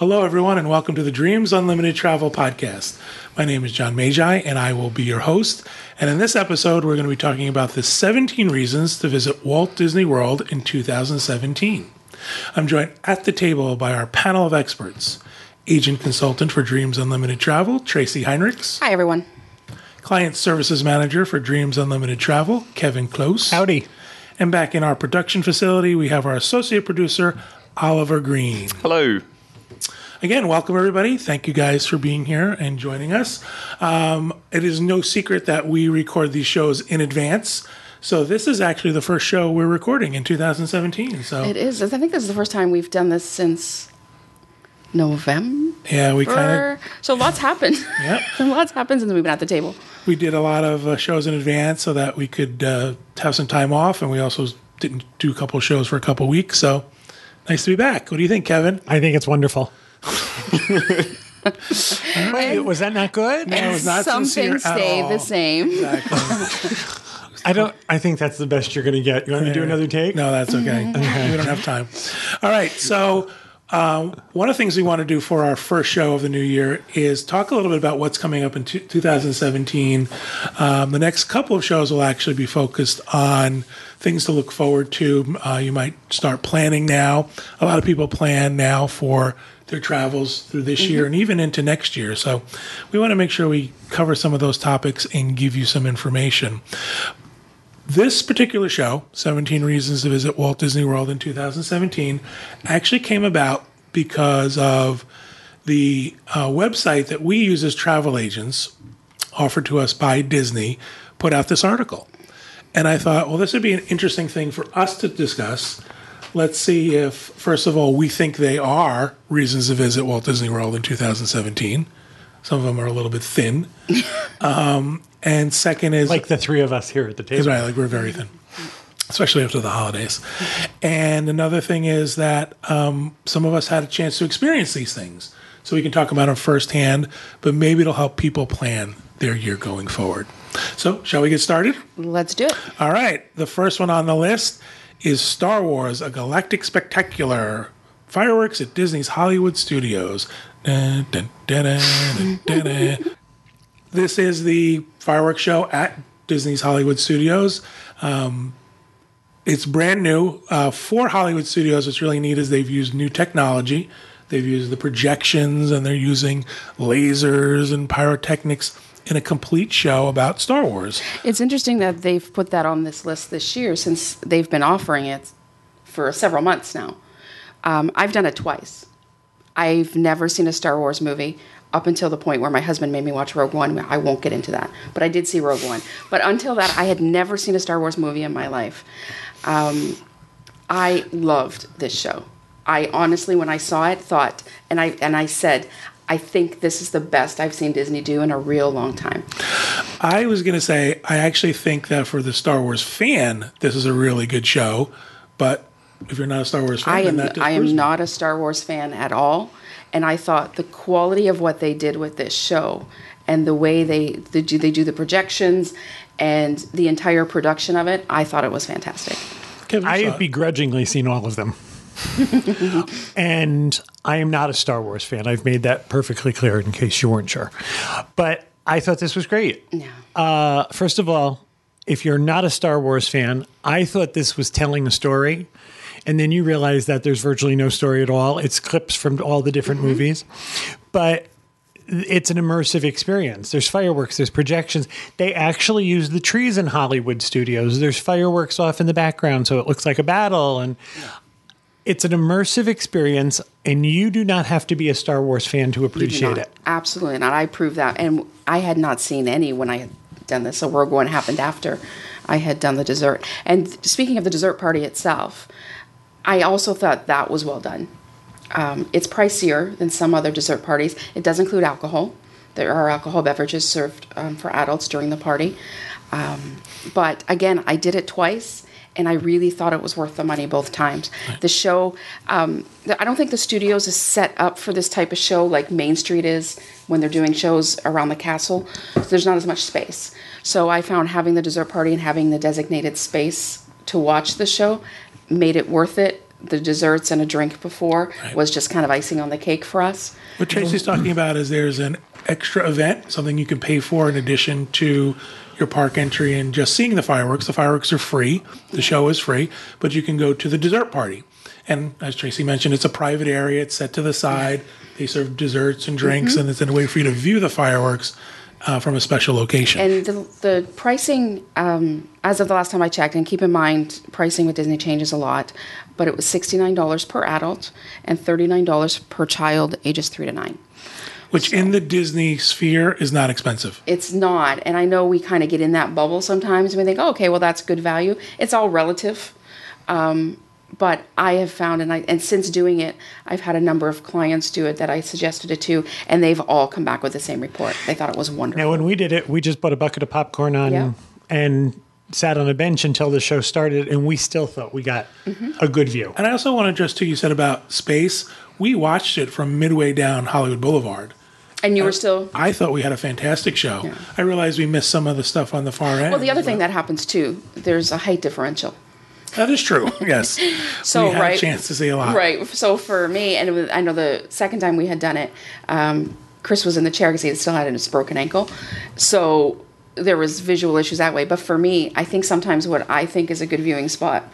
Hello, everyone, and welcome to the Dreams Unlimited Travel Podcast. My name is John Magi, and I will be your host. And in this episode, we're going to be talking about the 17 reasons to visit Walt Disney World in 2017. I'm joined at the table by our panel of experts agent consultant for Dreams Unlimited Travel, Tracy Heinrichs, Hi, everyone. client services manager for Dreams Unlimited Travel, Kevin Close. Howdy. And back in our production facility, we have our associate producer, Oliver Green. Hello. Again, welcome everybody. Thank you guys for being here and joining us. Um, it is no secret that we record these shows in advance. So this is actually the first show we're recording in 2017. So It is. I think this is the first time we've done this since November. yeah, we kind of So lots happened. Yep. lots happened since we've been at the table. we did a lot of uh, shows in advance so that we could uh, have some time off, and we also didn't do a couple of shows for a couple of weeks. So nice to be back. What do you think, Kevin? I think it's wonderful. Wait, was that not good? That was not Some things at stay all. the same. Exactly. I don't. I think that's the best you're going to get. You want me to do another take? No, that's okay. we don't have time. All right. So, um, one of the things we want to do for our first show of the new year is talk a little bit about what's coming up in two- 2017. Um, the next couple of shows will actually be focused on things to look forward to. Uh, you might start planning now. A lot of people plan now for their travels through this year and even into next year. So, we want to make sure we cover some of those topics and give you some information. This particular show, 17 Reasons to Visit Walt Disney World in 2017, actually came about because of the uh, website that we use as travel agents, offered to us by Disney, put out this article. And I thought, well, this would be an interesting thing for us to discuss. Let's see if, first of all, we think they are reasons to visit Walt Disney World in 2017. Some of them are a little bit thin. um, and second is Like the three of us here at the that's table. right. Like we're very thin, especially after the holidays. And another thing is that um, some of us had a chance to experience these things, so we can talk about them firsthand. But maybe it'll help people plan their year going forward. So, shall we get started? Let's do it. All right. The first one on the list is Star Wars: A Galactic Spectacular. Fireworks at Disney's Hollywood Studios. Dun, dun, dun. This is the fireworks show at Disney's Hollywood Studios. Um, it's brand new uh, for Hollywood Studios. What's really neat is they've used new technology. They've used the projections and they're using lasers and pyrotechnics in a complete show about Star Wars. It's interesting that they've put that on this list this year since they've been offering it for several months now. Um, I've done it twice. I've never seen a Star Wars movie up until the point where my husband made me watch Rogue One. I won't get into that, but I did see Rogue One. But until that, I had never seen a Star Wars movie in my life. Um, I loved this show. I honestly, when I saw it, thought, and I and I said, I think this is the best I've seen Disney do in a real long time. I was going to say, I actually think that for the Star Wars fan, this is a really good show. But if you're not a Star Wars fan, I then am that I am not a Star Wars fan at all, and I thought the quality of what they did with this show and the way they they do they do the projections and the entire production of it, I thought it was fantastic. Kevin I have begrudgingly seen all of them. and I am not a Star Wars fan. I've made that perfectly clear in case you weren't sure. But I thought this was great. Yeah. Uh, first of all, if you're not a Star Wars fan, I thought this was telling a story. And then you realize that there's virtually no story at all. It's clips from all the different movies. But it's an immersive experience. There's fireworks, there's projections. They actually use the trees in Hollywood studios. There's fireworks off in the background, so it looks like a battle. And it's an immersive experience, and you do not have to be a Star Wars fan to appreciate it. Absolutely not. I proved that. And I had not seen any when I had done this. So Rogue One happened after I had done the dessert. And speaking of the dessert party itself, I also thought that was well done. Um, it's pricier than some other dessert parties. It does include alcohol. There are alcohol beverages served um, for adults during the party. Um, but again, I did it twice, and I really thought it was worth the money both times. The show, um, I don't think the studios is set up for this type of show like Main Street is when they're doing shows around the castle. There's not as much space. So I found having the dessert party and having the designated space to watch the show made it worth it the desserts and a drink before was just kind of icing on the cake for us. What Tracy's talking about is there's an extra event, something you can pay for in addition to your park entry and just seeing the fireworks. The fireworks are free, the show is free, but you can go to the dessert party. And as Tracy mentioned, it's a private area, it's set to the side. They serve desserts and drinks, and it's in a way for you to view the fireworks uh, from a special location. And the, the pricing, um, as of the last time I checked, and keep in mind, pricing with Disney changes a lot, but it was $69 per adult and $39 per child ages three to nine. Which in the Disney sphere is not expensive. It's not. And I know we kind of get in that bubble sometimes and we think, oh, okay, well, that's good value. It's all relative. Um, but I have found, and, I, and since doing it, I've had a number of clients do it that I suggested it to, and they've all come back with the same report. They thought it was wonderful. Now, when we did it, we just bought a bucket of popcorn on Yeah. and sat on a bench until the show started, and we still thought we got a good view. And I also want to address too, you said about space. We watched it from midway down Hollywood Boulevard. And you were still. I thought we had a fantastic show. I realized we missed some of the stuff on the far end. Well, the other thing that happens too, there's a height differential. that is true. Yes. So we had right, a chance to see a lot. Right. So for me, and was, I know the second time we had done it, um, Chris was in the chair because he still had his broken ankle, so there was visual issues that way. But for me, I think sometimes what I think is a good viewing spot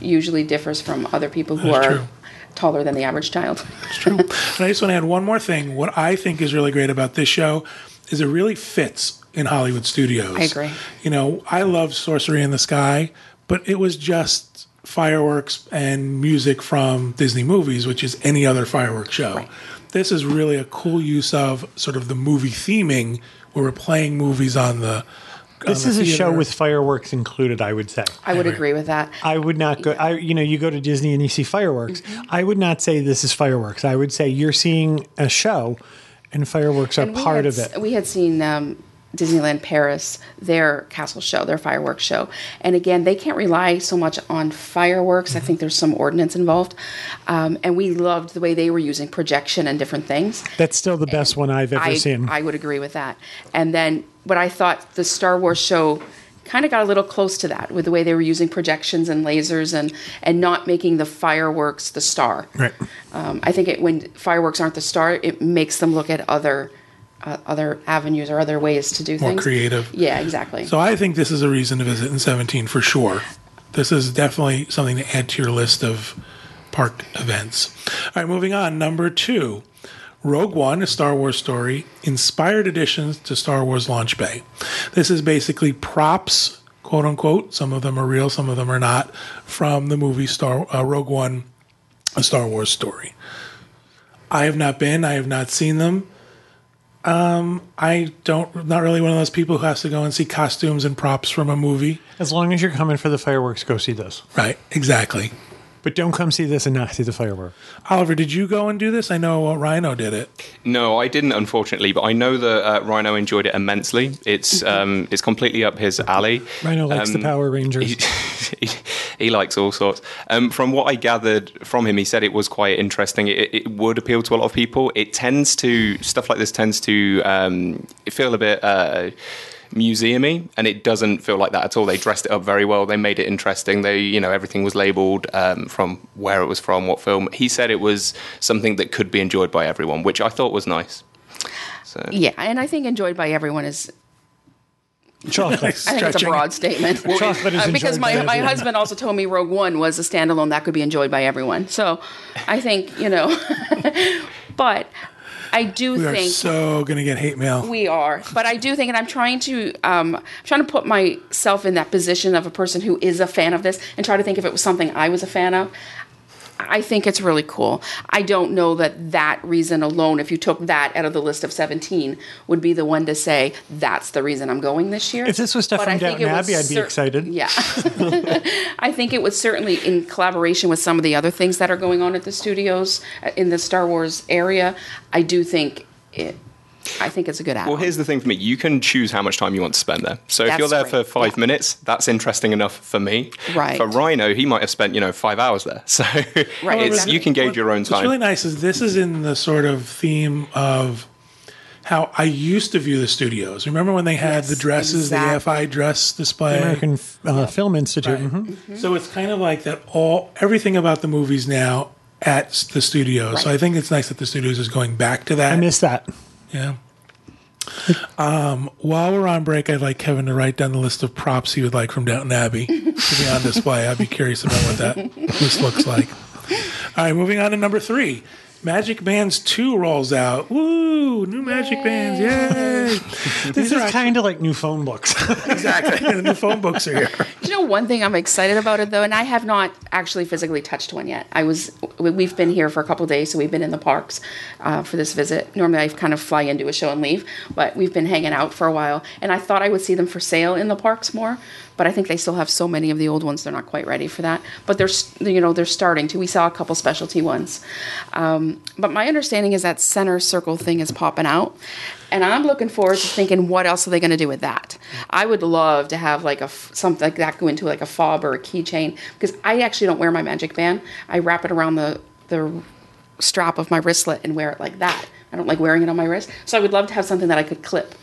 usually differs from other people who That's are true. Taller than the average child. It's true. and I just want to add one more thing. What I think is really great about this show is it really fits in Hollywood studios. I agree. You know, I love Sorcery in the Sky, but it was just fireworks and music from Disney movies, which is any other fireworks show. This is really a cool use of sort of the movie theming where we're playing movies on the. This on is the a show with fireworks included, I would say. I would agree with that. I would not go. I, you know, you go to Disney and you see fireworks. Mm-hmm. I would not say this is fireworks. I would say you're seeing a show, and fireworks are And we part had of s- it. We had seen um, Disneyland Paris, their castle show, their fireworks show. And again, they can't rely so much on fireworks. I think there's some ordinance involved. Um, and we loved the way they were using projection and different things. That's still the best one I've ever I, seen. I would agree with that. And then, but I thought the Star Wars show kind of got a little close to that with the way they were using projections and lasers and and not making the fireworks the star. Right. Um, I think it, when fireworks aren't the star, it makes them look at other uh, other avenues or other ways to do More things. More creative. Yeah, exactly. So I think this is a reason to visit in 17 for sure. This is definitely something to add to your list of park events. All right, moving on. Number two, Rogue One, a Star Wars story, inspired additions to Star Wars Launch Bay. This is basically props, quote unquote. Some of them are real, some of them are not, from the movie Star uh, Rogue One, a Star Wars story. I have not been. I have not seen them. Um, I don't. Not really one of those people who has to go and see costumes and props from a movie. as long as you're coming for the fireworks, go see this. Right. Exactly. But don't come see this and not see the firework. Oliver, did you go and do this? I know uh, Rhino did it. No, I didn't, unfortunately, but I know that uh, Rhino enjoyed it immensely. It's um, it's completely up his alley. Rhino likes the Um, Power Rangers. He, he, he likes all sorts. Um, from what I gathered from him, he said it was quite interesting. It, it would appeal to a lot of people. It tends to stuff like this tends to um, feel a bit. Uh, museumy and it doesn't feel like that at all they dressed it up very well they made it interesting they you know everything was labeled um, from where it was from what film he said it was something that could be enjoyed by everyone which i thought was nice so yeah, and I think enjoyed by everyone is. Chocolate. I think it's a broad statement. Chocolate is Uh, because my, my husband also told me Rogue One was a standalone that could be enjoyed by everyone. So I think you know, but I do We are think so going to get hate mail. we are. But I do think, and I'm trying to, um, I'm trying to put myself in that position of a person who is a fan of this, and try to think if it was something I was a fan of. I think it's really cool. I don't know that that reason alone, if you took that out of the list of 17, would be the one to say that's the reason I'm going this year. If this was stuff But from Downton Abbey, I'd be cer- excited. Yeah. I think it was certainly in collaboration with some of the other things that are going on at the studios uh, in the Star Wars area. I do think it. I think it's a good add. Well, here's the thing for me. You can choose how much time you want to spend there. So if you're there great, for five yeah. minutes, that's interesting enough for me. Right. For Rhino, he might have spent, you know, five hours there. So it's, exactly. you can gauge your own time. What's really nice is this is in the sort of theme of how I used to view the studios. Remember when they had Yes, the dresses, the exactly. AFI dress display? the American uh, Film Institute. Right. mhm. So it's kind of like that. All everything about the movies now at the studios. So I think it's nice that the studios is going back to that. I miss that. Yeah. Um, while we're on break, I'd like Kevin to write down the list of props he would like from Downton Abbey to be on display. I'd be curious about what that list looks like. All right, moving on to number three. Magic Bands 2 rolls out. Woo! New Magic Bands. Yay! This is kind of like new phone books. exactly. the new phone books are here. You know, one thing I'm excited about it though, and I have not actually physically touched one yet. I was, we- we've been here for a couple days, so we've been in the parks uh, for this visit. Normally, I kind of fly into a show and leave, but we've been hanging out for a while, and I thought I would see them for sale in the parks more. But I think they still have so many of the old ones; they're not quite ready for that. But they're, you know, they're starting to. We saw a couple specialty ones, um, but my understanding is that center circle thing is popping out, and I'm looking forward to thinking what else are they going to do with that. I would love to have like a something like that go into like a fob or a keychain because I actually don't wear my magic band. I wrap it around the the strap of my wristlet and wear it like that. I don't like wearing it on my wrist, so I would love to have something that I could clip.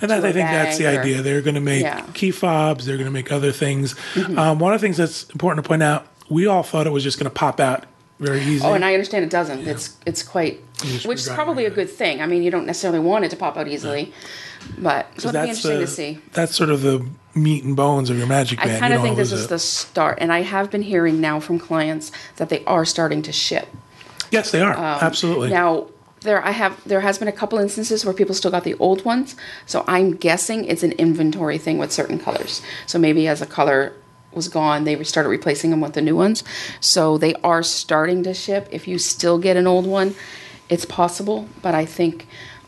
And that, I think that's the or- idea. They're going to make Yeah. Mm-hmm. key fobs. They're going to make other things. Um, one of the things that's important to point out, we all thought it was just going to pop out very easy. Oh, and I understand it doesn't. It's it's quite, which is probably a good thing. I mean, you don't necessarily want it to pop out easily, but so it'll be that's interesting the, to see. That's sort of the meat and bones of your magic band. I kind of think this is it. the start, and I have been hearing now from clients that they are starting to ship. Yes, they are. Absolutely. Um, Now there I have there has been a couple instances where people still got the old ones, so I'm guessing it's an inventory thing with certain colors. So maybe as a color was gone, they started replacing them with the new ones. So they are starting to ship. If you still get an old one, it's possible, but I think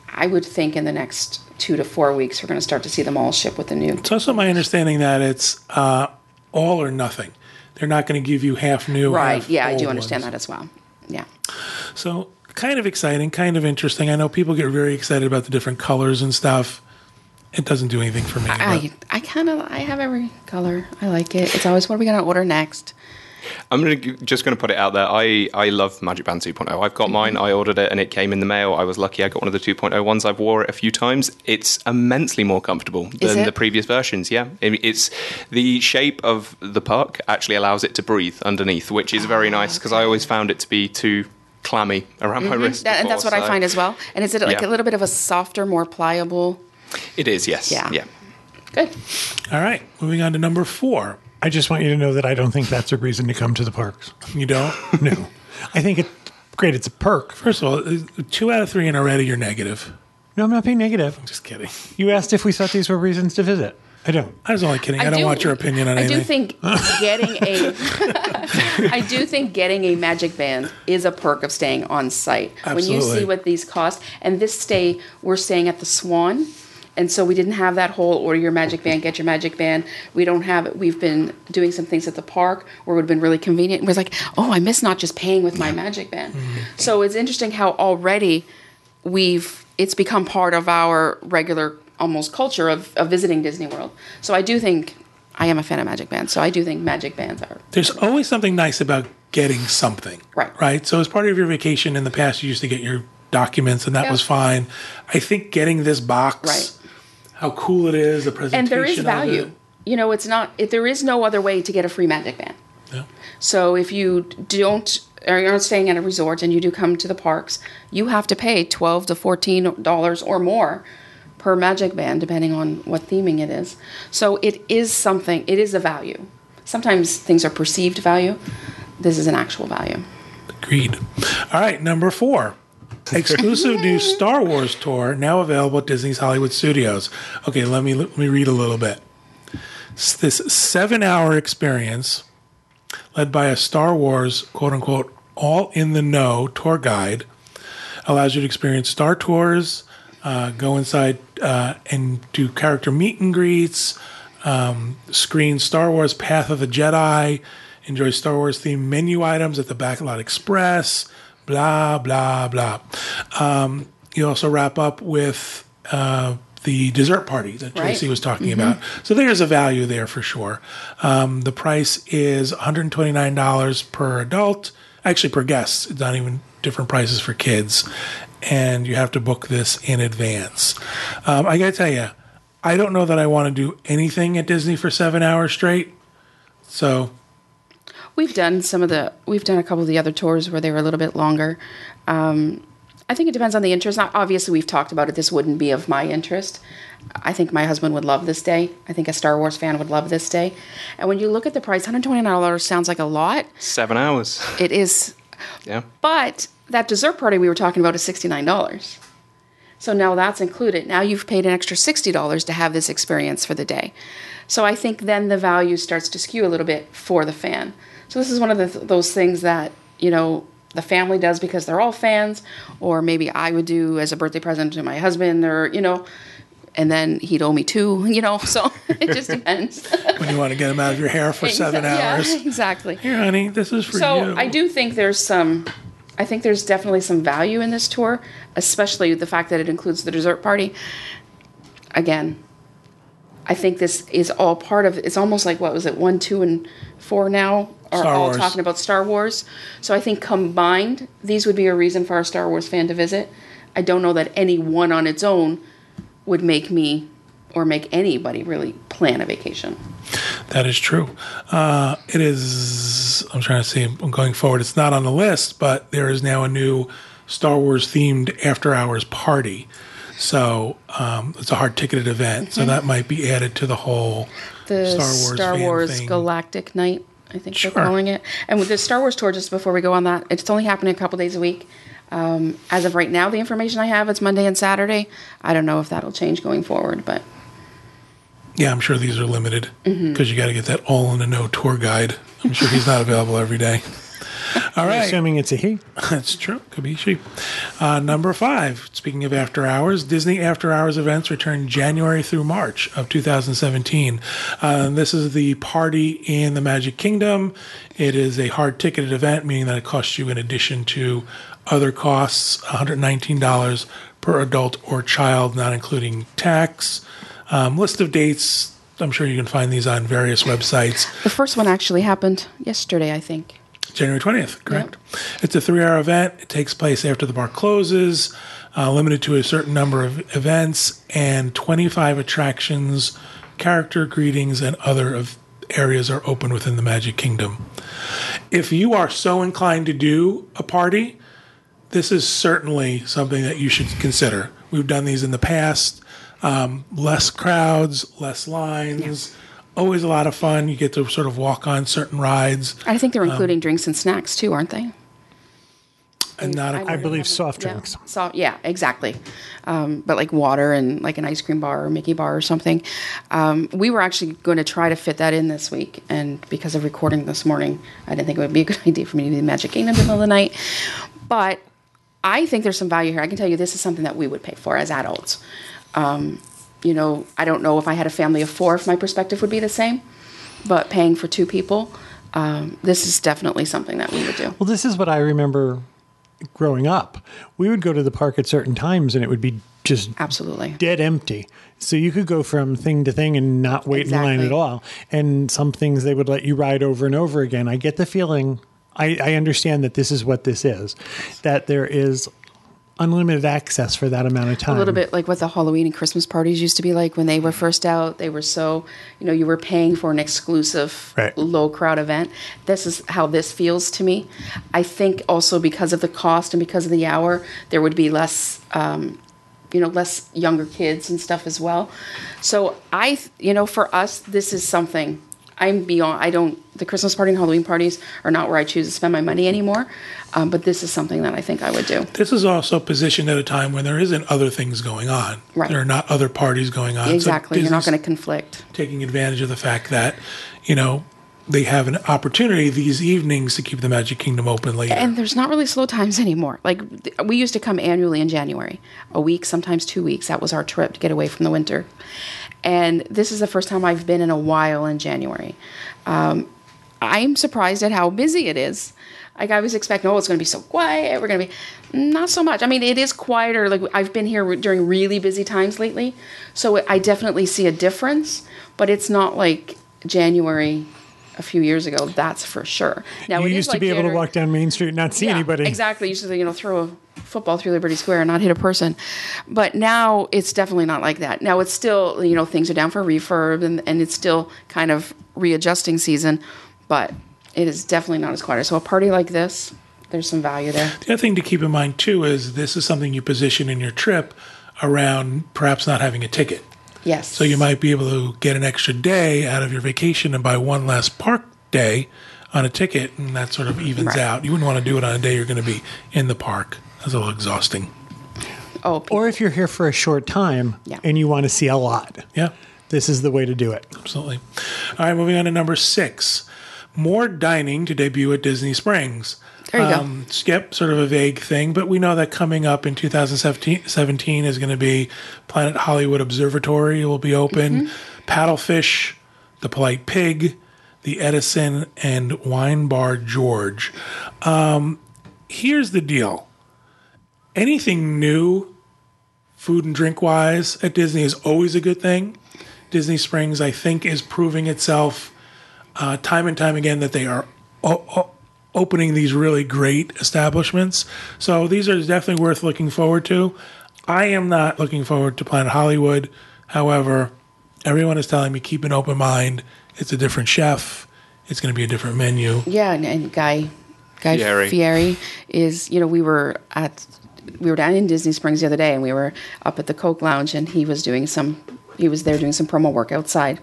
I would think in the next two to four weeks we're going to start to see them all ship with the new. it's also my understanding that it's uh, all or nothing. They're not going to give you half new. Right? half Yeah, I do understand ones. that as well. Yeah. So kind of exciting, kind of interesting. I know people get very excited about the different colors and stuff. It doesn't do anything for me. but- I I kind of I have every color. I like it. It's always what are we going to order next? I'm gonna, just going to put it out there. I, I love Magic Band 2.0. I've got mine. I ordered it and it came in the mail. I was lucky. I got one of the 2.0 ones. I've wore it a few times. It's immensely more comfortable than the previous versions. Yeah, It- it's the shape of the puck actually allows it to breathe underneath, which is very oh, nice because I always found it to be too clammy around my wrist. That, and that's what before, I find as well. And is it like Yeah. a little bit of a softer, more pliable? It is. Yes. Yeah. Yeah. Good. All right, moving on to number four. I just want you to know that I don't think that's a reason to come to the parks. You don't. No. I think it's great. It's a perk. First of all, uh, two out of three and already you're negative. No, I'm not being negative. I'm just kidding. You asked if we thought these were reasons to visit. I don't. I was only kidding. I, don't want your opinion on I anything. I do think getting a, I do think getting a magic band is a perk of staying on site. Absolutely. When you see what these cost, and this stay we're staying at the Swan, and so we didn't have that whole order your magic band, get your magic band. We don't have it. We've been doing some things at the park where it would have been really convenient. And we're like, oh, I miss not just paying with my magic band. Mm-hmm. So it's interesting how already we've it's become part of our regular almost culture of, of visiting Disney World. So I do think I am a fan of Magic Bands. So I do think Magic Bands are There's always something nice about getting something. Right. Right. So as part of your vacation in the past, you used to get your documents, and that Yeah. was fine. I think getting this box, Right. how cool it is, the presentation, and there is value. You know, it's not it, there is no other way to get a free Magic Band. Yeah. So if you don't or you're not staying at a resort and you do come to the parks, you have to pay twelve to fourteen dollars or more per magic band, depending on what theming it is. So it is something. It is a value. Sometimes things are perceived value. This is an actual value. Agreed. All right, number four. Exclusive new Star Wars tour now available at Disney's Hollywood Studios. Okay, let me let me read a little bit. S- This seven-hour experience, led by a Star Wars quote unquote all in the know tour guide, allows you to experience Star Tours, uh, go inside uh, and do character meet and greets, um, screen Star Wars Path of the Jedi, enjoy Star Wars themed menu items at the Backlot Express, blah, blah, blah. Um, you also wrap up with uh, the dessert party that Right. Tracy was talking about. So there's a value there for sure. Um, the price is $129 per adult, actually per guest. It's not even different prices for kids. And you have to book this in advance. Um, I got to tell you, I don't know that I want to do anything at Disney for seven hours straight. So We've done some of the, we've done a couple of the other tours where they were a little bit longer. Um, I think it depends on the interest. Now, Obviously, we've talked about it. This wouldn't be of my interest. I think my husband would love this day. I think a Star Wars fan would love this day. And when you look at the price, $129 sounds like a lot. Seven hours. It is, Yeah. but that dessert party we were talking about is $69. So now that's included. Now you've paid an extra $60 to have this experience for the day. So I think then the value starts to skew a little bit for the fan. So this is one of the, those things that, you know, the family does because they're all fans, or maybe I would do as a birthday present to my husband, or, you know, and then he'd owe me two, you know, so it just depends. when you want to get him out of your hair for seven Yeah, hours, exactly. here, honey, this is for So you. So I do think there's some, I think there's definitely some value in this tour, especially the fact that it includes the dessert party. Again, I think this is all part of. It's almost like what was it, one, two, and four now are Star all Wars. talking about Star Wars. So I think combined, these would be a reason for a Star Wars fan to visit. I don't know that any one on its own would make me or make anybody really plan a vacation. That is true. Uh, it is. I'm trying to see. I'm going forward. It's not on the list, but there is now a new Star Wars themed after hours party. So um, it's a hard ticketed event. So that might be added to the whole the Star Wars, Star Wars thing. Galactic Night. I think Sure. they're calling it. And with the Star Wars tour, just before we go on that, it's only happening a couple days a week. Um, as of right now, the information I have, it's Monday and Saturday. I don't know if that'll change going forward, but Yeah, I'm sure these are limited because you got to get that all in a no tour guide. I'm sure he's not available every day. All right. Assuming it's a he. That's true. Could be she. Uh, number five. Speaking of after hours, Disney after hours events return January through March of 2017. Uh, this is the party in the Magic Kingdom. It is a hard ticketed event, meaning that it costs you in addition to other costs, $119 per adult or child, not including tax. Um, list of dates. I'm sure you can find these on various websites. the first one actually happened yesterday, I think. January 20th, correct. It's a three hour event. It takes place after the bar closes, uh, limited to a certain number of events, and 25 attractions, character greetings, and other of areas are open within the Magic Kingdom. If you are so inclined to do a party, this is certainly something that you should consider. We've done these in the past. Um, less crowds, less lines. Always a lot of fun. You get to sort of walk on certain rides I think Um, they're including drinks and snacks too, aren't they? and not a know I believe haven't- soft yeah, drinks. So yeah, exactly. Um, but like water and like an ice cream bar or Mickey bar or something. Um, we were actually going to try to fit that in this week, and because of recording this morning, I didn't think it would be a good idea for me to be in Magic Kingdom in the middle of the night. But I think there's some value here. I can tell you this is something that we would pay for as adults. Um, you know, I don't know if I had a family of four, if my perspective would be the same, but paying for two people, um, this is definitely something that we would do. Well, this is what I remember growing up. We would go to the park at certain times and it would be just Absolutely. dead empty. So you could go from thing to thing and not wait in line at all. And some things they would let you ride over and over again. I get the feeling, I, I understand that this is what this is, that there is unlimited access for that amount of time. a little bit like what the Halloween and Christmas parties used to be like when they were first out. They were so, you know, you were paying for an exclusive Right. low crowd event. This is how this feels to me. I think also because of the cost and because of the hour, there would be less, um, you know, less younger kids and stuff as well. So I, you know, for us, this is something. I'm beyond. I don't. The Christmas party and Halloween parties are not where I choose to spend my money anymore. Um, but this is something that I think I would do. This is also positioned at a time when there isn't other things going on. Right. There are not other parties going on. So Exactly. You're not going to conflict. taking advantage of the fact that, you know, they have an opportunity these evenings to keep the Magic Kingdom open later. And there's not really slow times anymore. Like we used to come annually in January, a week, sometimes two weeks. That was our trip to get away from the winter. And this is the first time I've been in a while in January. Um, I'm surprised at how busy it is. Like I was expecting, oh, it's going to be so quiet. We're going to be not so much. I mean, it is quieter. Like I've been here during really busy times lately, so I definitely see a difference. But it's not like January a few years ago. That's for sure. Now you used to like be able to walk down Main Street and not see yeah, anybody. Exactly. You used to, you know, throw a football through Liberty Square and not hit a person. But now it's definitely not like that. Now it's still, you know, things are down for refurb and, and it's still kind of readjusting season, but it is definitely not as quiet. So a party like this, there's some value there. The other thing to keep in mind too is this is something you position in your trip around perhaps not having a ticket. Yes. So you might be able to get an extra day out of your vacation and buy one less park day on a ticket, and that sort of evens Right. out. You wouldn't want to do it on a day you're going to be in the park. That's a little exhausting. Oh, people, Or if you're here for a short time Yeah. and you want to see a lot, Yeah, this is the way to do it. absolutely. All right, moving on to number six. More dining to debut at Disney Springs. There you go. um, Skip, sort of a vague thing, but we know that coming up in 2017 is going to be Planet Hollywood Observatory will be open, Mm-hmm. Paddlefish, The Polite Pig, The Edison, and Wine Bar George. Um, here's the deal anything new, food and drink wise, at Disney is always a good thing. Disney Springs, I think, is proving itself uh, time and time again that they are o- o- opening these really great establishments. So these are definitely worth looking forward to. I am not looking forward to Planet Hollywood. However, everyone is telling me keep an open mind. It's a different chef. It's going to be a different menu. yeah, and, and Guy, Guy Fieri. Fieri is, you know, we were at, we were down in Disney Springs the other day, and we were up at the Coke Lounge, and he was doing some, he was there doing some promo work outside.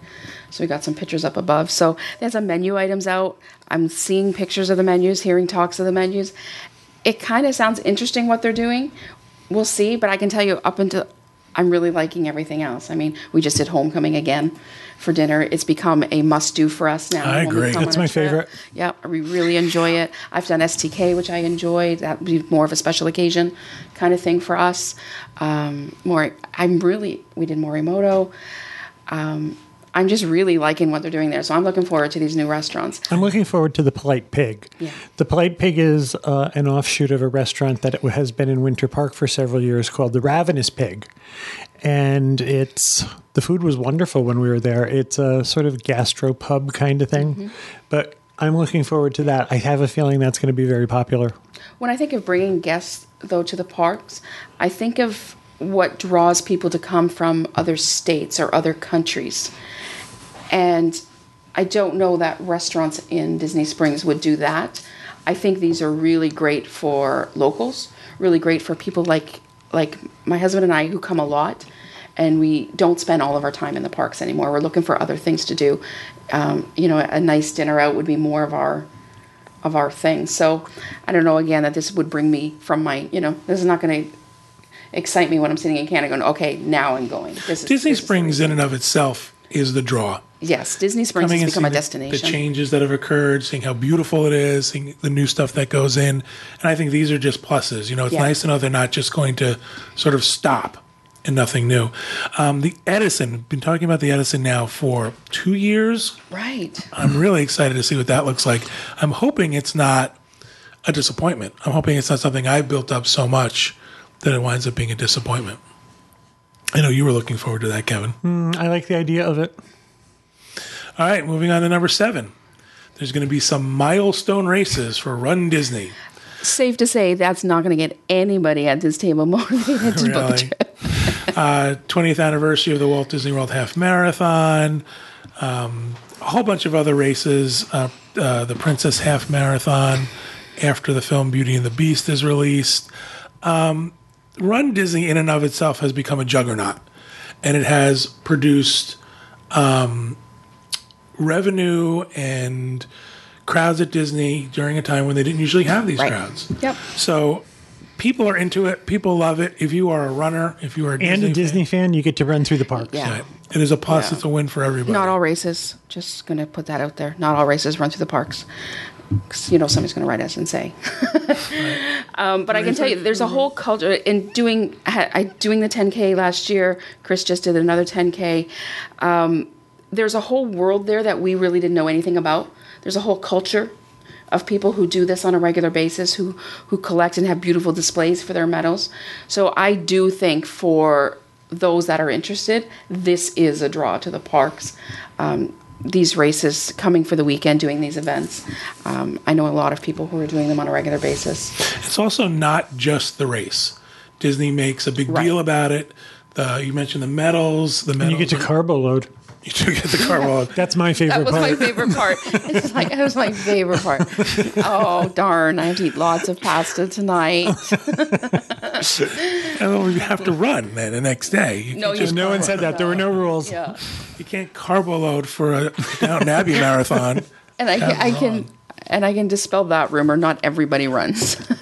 So we got some pictures up above. So there's some menu items out. I'm seeing pictures of the menus, hearing talks of the menus. It kind of sounds interesting what they're doing. We'll see, but I can tell you up until I'm really liking everything else. I mean, we just did homecoming again for dinner. It's become a must do for us now. I agree. That's my favorite. Yeah, we really enjoy it. I've done STK, which I enjoyed. That would be more of a special occasion kind of thing for us. Um, more, I'm really, we did Morimoto. Um, I'm just really liking what they're doing there. So I'm looking forward to these new restaurants. I'm looking forward to the Polite Pig. Yeah. The Polite Pig is uh, an offshoot of a restaurant that has been in Winter Park for several years called the Ravenous Pig. And it's the food was wonderful when we were there. It's a sort of gastro pub kind of thing. Mm-hmm. But I'm looking forward to that. I have a feeling that's going to be very popular. When I think of bringing guests, though, to the parks, I think of what draws people to come from other states or other countries. And I don't know that restaurants in Disney Springs would do that. I think these are really great for locals, really great for people like like my husband and I who come a lot and we don't spend all of our time in the parks anymore. We're looking for other things to do. Um, you know, a nice dinner out would be more of our of our thing. So I don't know again that this would bring me from my, you know, this is not going to excite me when I'm sitting in Canada going, okay, now I'm going. Is, Disney this is the Springs, in and of itself, is the draw. yes, Disney Springs Coming has become a the- destination. The, changes that have occurred, seeing how beautiful it is, seeing the new stuff that goes in, and I think these are just pluses. You know, it's Yeah. nice to know they're not just going to sort of stop and nothing new. Um, the Edison, been talking about the Edison now for two years. right. I'm really excited to see what that looks like. I'm hoping it's not a disappointment. I'm hoping it's not something I've built up so much that it winds up being a disappointment. I know you were looking forward to that, Kevin. I like the idea of it. All right, moving on to number seven. There's going to be some milestone races for Run Disney. Safe to say that's not going to get anybody at this table motivated to book a Really? trip. Uh, 20th anniversary of the Walt Disney World Half Marathon, um, a whole bunch of other races. Uh, uh, the Princess Half Marathon after the film Beauty and the Beast is released. Um, Run Disney, in and of itself, has become a juggernaut, and it has produced um, revenue and crowds at Disney during a time when they didn't usually have these Right. crowds. Yep. So people are into it. People love it. If you are a runner, if you are a And Disney a Disney fan, you get to run through the parks. Yeah. fan, it is a plus. Yeah. It's a win for everybody. Not all races. Just going to put that out there. Not all races run through the parks. 'Cause, you know, somebody's going to write us and say. um, but I can tell you, there's a whole culture in doing I doing the 10k last year. Chris just did another 10k. Um, there's a whole world there that we really didn't know anything about. There's a whole culture of people who do this on a regular basis, who who collect and have beautiful displays for their medals. So I do think for those that are interested, this is a draw to the parks. Um, these races coming for the weekend, doing these events. Um, I know a lot of people who are doing them on a regular basis. It's also not just the race. Disney makes a big Right. deal about it. The, you mentioned the medals. The And you get to are- carbo load. You do get the car load. That's my favorite That was my favorite part. It's like that was my favorite part. Oh darn! I have to eat lots of pasta tonight. And then you have to run then the next day. You, No, can't you just, no one said that. There were no rules. Yeah, you can't carbo load for a Downton Abbey marathon. and I can, I can and I can dispel that rumor. Not everybody runs.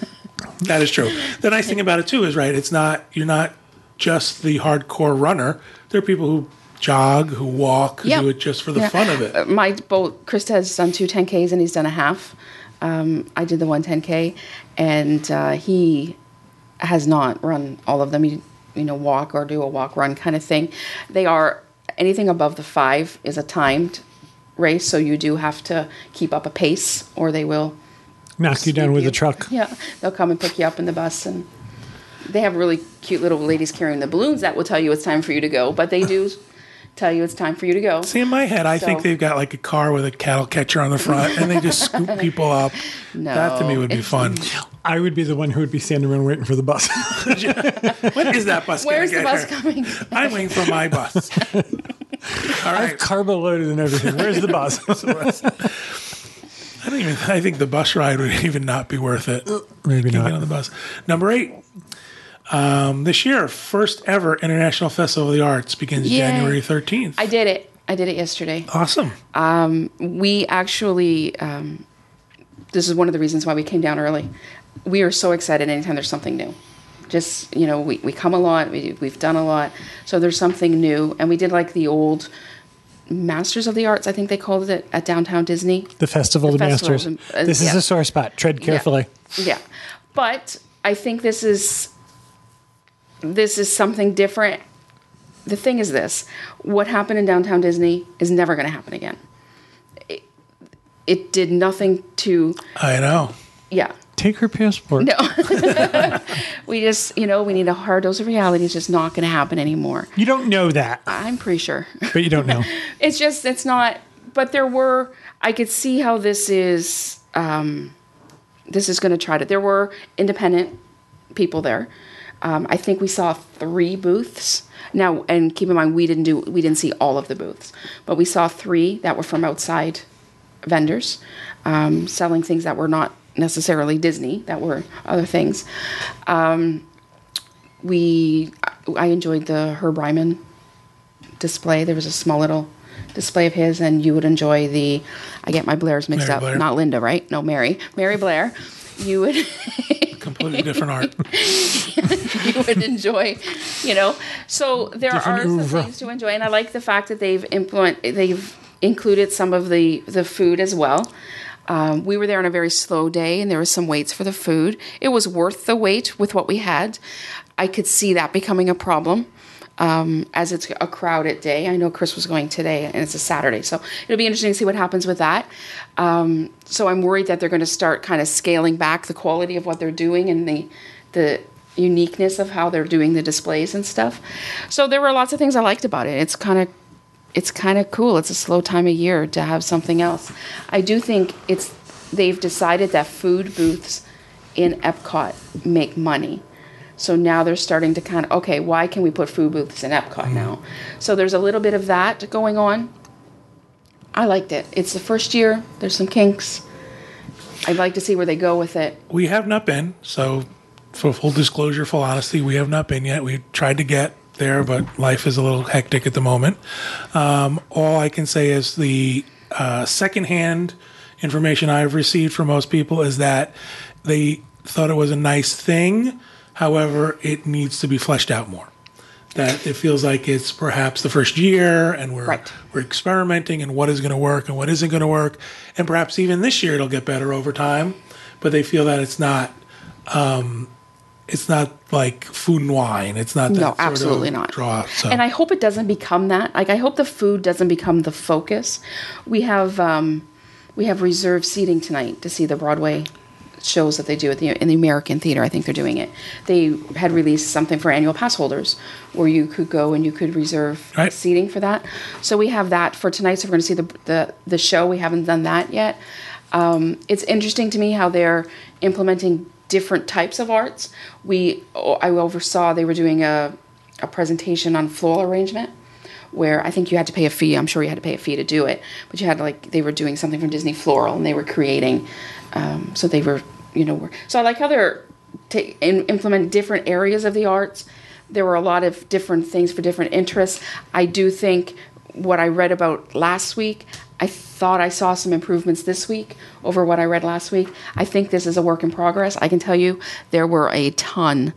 That is true. The nice thing about it too is right. It's not you're not just the hardcore runner. There are people who jog, who walk, who Yeah. do it just for the Yeah. fun of it. Uh, My boat, Krista has done two 10Ks and he's done a half. Um, I did the one 10K, and uh, he has not run all of them. You, you know, walk or do a walk run kind of thing. They are anything above the five is a timed race, so you do have to keep up a pace, or they will. Knock you down with you. a truck. Yeah, they'll come and pick you up in the bus, and they have really cute little ladies carrying the balloons that will tell you it's time for you to go. But they do tell you it's time for you to go. See, in my head, I think they've got like a car with a cattle catcher on the front, and they just scoop people up. No, that to me would be fun. I would be the one who would be standing around waiting for the bus. when is that bus? Where's the bus here? coming? I'm waiting for my bus. All right. Carbo loaded and everything. Where's the bus? I don't even. I think the bus ride would even not be worth it. Maybe Get on the bus. Number eight. Um, this year, first ever International Festival of the Arts begins Yay. January 13th. I did it. I did it yesterday. awesome. Um, We actually, um, this is one of the reasons why we came down early. We are so excited anytime there's something new. Just, you know, we, we come a lot, we, we've done a lot. So there's something new. And we did like the old Masters of the Arts, I think they called it at Downtown Disney. The Festival of the Festival Masters. of uh, this is a sore spot. Tread carefully. Yeah. But I think this is this is something different. The thing is this, what happened in downtown Disney is never going to happen again. It, it did nothing to I know. yeah. Take her passport. No. we just, you know, we need a hard dose of reality. It's just not going to happen anymore. You don't know that, I'm pretty sure. but you don't know. it's just it's not but there were i could see how this is um this is going to try to there were independent people there um, i think we saw three booths now and keep in mind we didn't do we didn't see all of the booths but we saw three that were from outside vendors um, selling things that were not necessarily disney that were other things um, we i enjoyed the herb ryman display. There was a small little display of his, and you would enjoy the. I get my Blairs mixed Mary up. Blair. Not Linda, right? No, Mary. Mary Blair. You would Completely different art. you would enjoy, you know. So there Different are some oeuvre. things to enjoy, and I like the fact that they've implement they've included some of the the food as well. Um, we were there on a very slow day, and there was some waits for the food. It was worth the wait with what we had. I could see that becoming a problem um, as it's a crowded day. I know Chris was going today, and it's a Saturday, so it'll be interesting to see what happens with that. Um, so I'm worried that they're going to start kind of scaling back the quality of what they're doing and the the uniqueness of how they're doing the displays and stuff. So there were lots of things I liked about it. It's kind of it's kind of cool. It's a slow time of year to have something else. I do think it's they've decided that food booths in Epcot make money. So now they're starting to kind of okay, why can we put food booths in Epcot now? So there's a little bit of that going on. I liked it. It's the first year. There's some kinks. I'd like to see where they go with it. We have not been. So, for full disclosure, full honesty, we have not been yet. We tried to get there, but life is a little hectic at the moment. Um, all I can say is the uh, secondhand information I've received from most people is that they thought it was a nice thing. However, it needs to be fleshed out more. That it feels like it's perhaps the first year, and we're Right. we're experimenting and what is going to work and what isn't going to work, and perhaps even this year it'll get better over time. But they feel that it's not, um, it's not like food and wine. It's not that No, absolutely not. draw. So And I hope it doesn't become that. Like I hope the food doesn't become the focus. We have um, we have reserved seating tonight to see the Broadway shows that they do at the in the American Theater. I think they're doing it. They had released something for annual pass holders where you could go and you could reserve Right. seating for that. So we have that for tonight. So we're going to see the the the show. We haven't done that yet. Um, it's interesting to me how they're implementing different types of arts. We I oversaw they were doing a a presentation on floral arrangement where I think you had to pay a fee. I'm sure you had to pay a fee to do it, but you had like they were doing something from Disney Floral and they were creating. Um, so they were, you know, so I like how they're ta- in, implement different areas of the arts. There were a lot of different things for different interests. I do think what I read about last week. I thought I saw some improvements this week over what I read last week. I think this is a work in progress. I can tell you there were a ton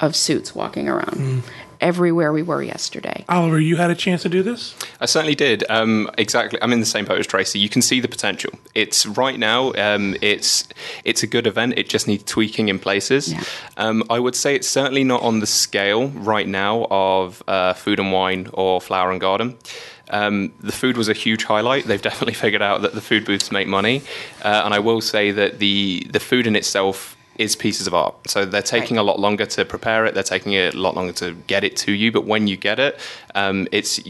of suits walking around everywhere we were yesterday. Oliver, you had a chance to do this? I certainly did. Um, exactly. I'm in the same boat as Tracy. You can see the potential. It's right now. Um, it's it's a good event. It just needs tweaking in places. Yeah. Um, I would say it's certainly not on the scale right now of uh, Food and Wine or Flower and Garden. Um, the food was a huge highlight. They've definitely figured out that the food booths make money, uh, and I will say that the the food in itself is pieces of art. So they're taking Right. a lot longer to prepare it. They're taking a lot longer to get it to you. But when you get it, um, it's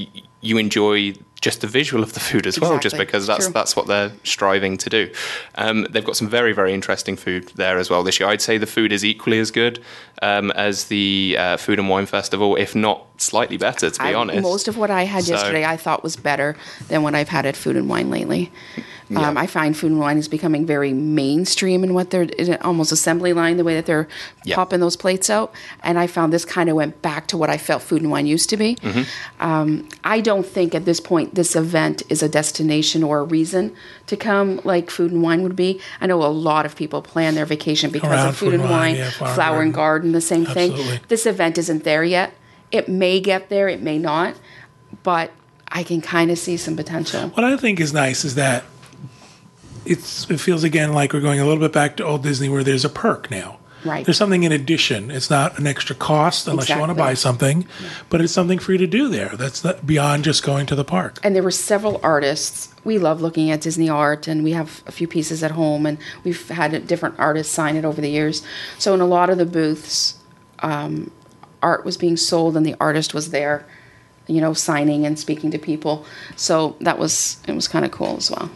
you enjoy just the visual of the food as well, just because that's True. that's what they're striving to do. Um, they've got some very very interesting food there as well this year. I'd say the food is equally as good um, as the uh, Food and Wine Festival, if not slightly better. To be I- honest, Most of what I had So- yesterday I thought was better than what I've had at Food and Wine lately. Um, I find Food and Wine is becoming very mainstream in what they're in almost assembly line, the way that they're Yeah. popping those plates out. And I found this kind of went back to what I felt Food and Wine used to be. Mm-hmm. Um, I don't think at this point this event is a destination or a reason to come like Food and Wine would be. I know a lot of people plan their vacation because Around of Food and Wine, yeah, Flower and Flower and Garden, the same Absolutely. thing. This event isn't there yet. It may get there, it may not, but I can kind of see some potential. What I think is nice is that it's it feels again like we're going a little bit back to old Disney where there's a perk now. Right. There's something in addition. It's not an extra cost unless you want to buy something, but it's something for you to do there. That's not beyond just going to the park. And there were several artists. We love looking at Disney art, and we have a few pieces at home, and we've had different artists sign it over the years. So in a lot of the booths, um, art was being sold, and the artist was there, you know, signing and speaking to people. So that was it was kind of cool as well.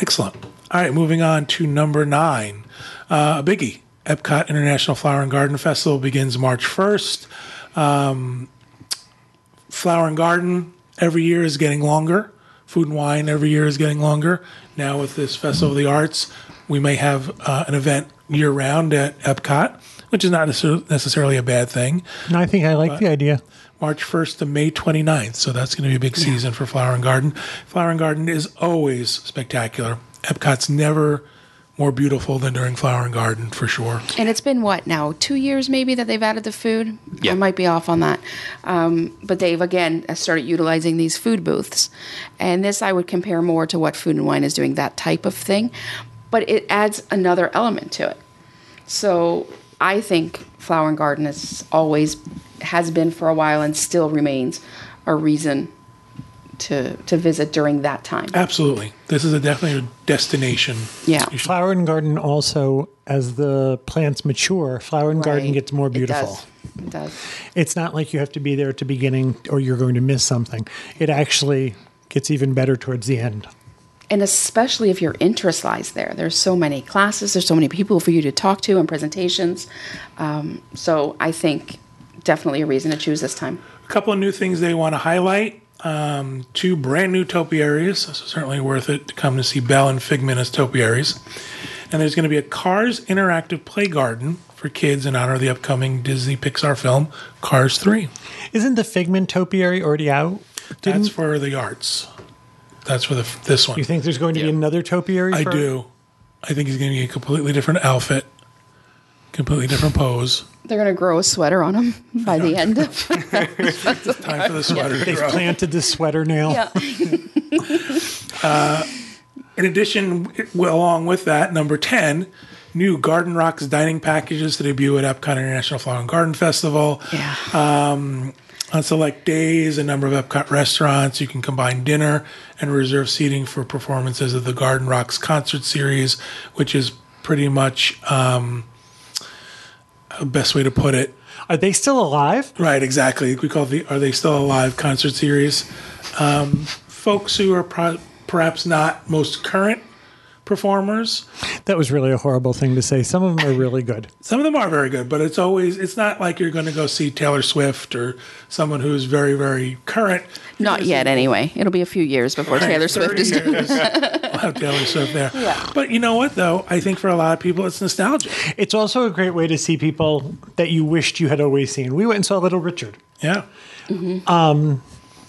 Excellent. All right, moving on to number nine, uh, a biggie. Epcot International Flower and Garden Festival begins March 1st. Um, Flower and Garden every year is getting longer. Food and Wine every year is getting longer. Now, with this Festival of the Arts, we may have uh, an event year round at Epcot, which is not necessarily a bad thing. And I think I like the idea. March 1st to May 29th. So that's going to be a big season for Flower and Garden. Flower and Garden is always spectacular. Epcot's never more beautiful than during Flower and Garden for sure. And it's been what now? Two years maybe that they've added the food. Yeah. I might be off on that, um, but they've again started utilizing these food booths, and this I would compare more to what Food and Wine is doing, that type of thing, but it adds another element to it. So I think Flower and Garden is always has been for a while and still remains a reason to to visit during that time. Absolutely. This is a definitely a destination. Yeah. You Flower and garden also, as the plants mature, flower and garden gets more beautiful. It beautiful. does. It does. It's not like you have to be there at the beginning or you're going to miss something. It actually gets even better towards the end. And especially if your interest lies there. There's so many classes, there's so many people for you to talk to and presentations. Um, so I think definitely a reason to choose this time. A couple of new things they want to highlight. Um, two brand new topiaries. So certainly worth it to come to see Belle and Figment as topiaries. And there's going to be a Cars interactive play garden for kids in honor of the upcoming Disney Pixar film Cars 3. Isn't the Figment topiary already out? Didn't That's for the arts. That's for the this one. you think there's going to be another topiary? I for- do. I think he's going to get a completely different outfit, completely different pose. They're going to grow a sweater on him by the end. of. Time for the sweater to They've grow. planted the sweater nail. yeah. Uh, in addition, well, along with that, number 10, new Garden Rocks dining packages to debut at Epcot International Flower and Garden Festival. Yeah. Um, On select days, a number of Epcot restaurants, you can combine dinner and reserve seating for performances of the Garden Rocks concert series, which is pretty much um, a best way to put it. Are they still alive? Right, exactly. We call it the "Are They Still Alive" concert series. Um, folks who are pro- perhaps not most current performers. That was really a horrible thing to say. Some of them are really good. Some of them are very good, but it's always it's not like you're going to go see Taylor Swift or someone who's very very current. Not yet, anyway. It'll be a few years before Taylor Swift is doing years, we'll have Taylor Swift there. Yeah. But you know what though? I think for a lot of people it's nostalgia. It's also a great way to see people that you wished you had always seen. We went and saw Little Richard. Yeah. Um,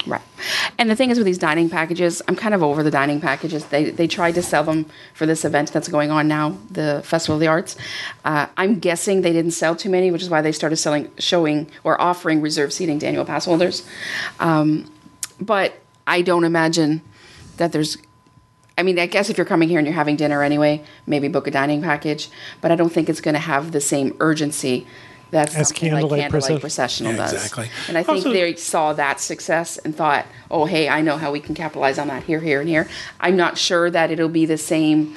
Right. And the thing is with these dining packages, I'm kind of over the dining packages. They they tried to sell them for this event that's going on now, the Festival of the Arts. Uh, I'm guessing they didn't sell too many, which is why they started selling, showing, or offering reserved seating to annual pass holders. Um, but I don't imagine that there's. I mean, I guess if you're coming here and you're having dinner anyway, maybe book a dining package. But I don't think it's going to have the same urgency that As something like Candlelight Candlelight Procession. Processional Yeah, does. exactly. And I think Also- they saw that success and thought, oh, hey, I know how we can capitalize on that here, here, and here. I'm not sure that it'll be the same,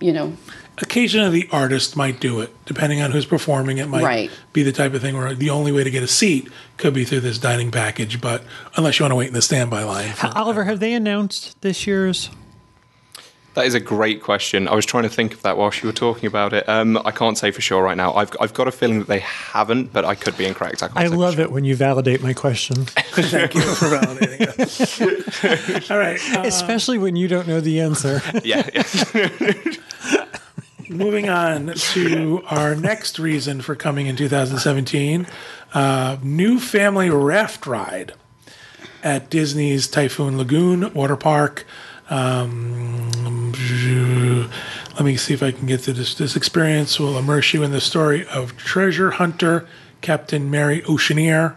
you know. Occasionally the artist might do it, depending on who's performing. It might Right. be the type of thing where the only way to get a seat could be through this dining package. But unless you want to wait in the standby line. For, Oliver, have they announced this year's? That is a great question. I was trying to think of that whilst you were talking about it. Um, I can't say for sure right now. I've, I've got a feeling that they haven't, but I could be incorrect. I, I love sure. it when you validate my question. thank you for validating it. All right. uh, especially when you don't know the answer. Yeah, yeah. moving on to our next reason for coming in 2017 uh, new family raft ride at Disney's Typhoon Lagoon water park. Um, let me see if I can get to this. This experience will immerse you in the story of treasure hunter Captain Mary Oceaneer.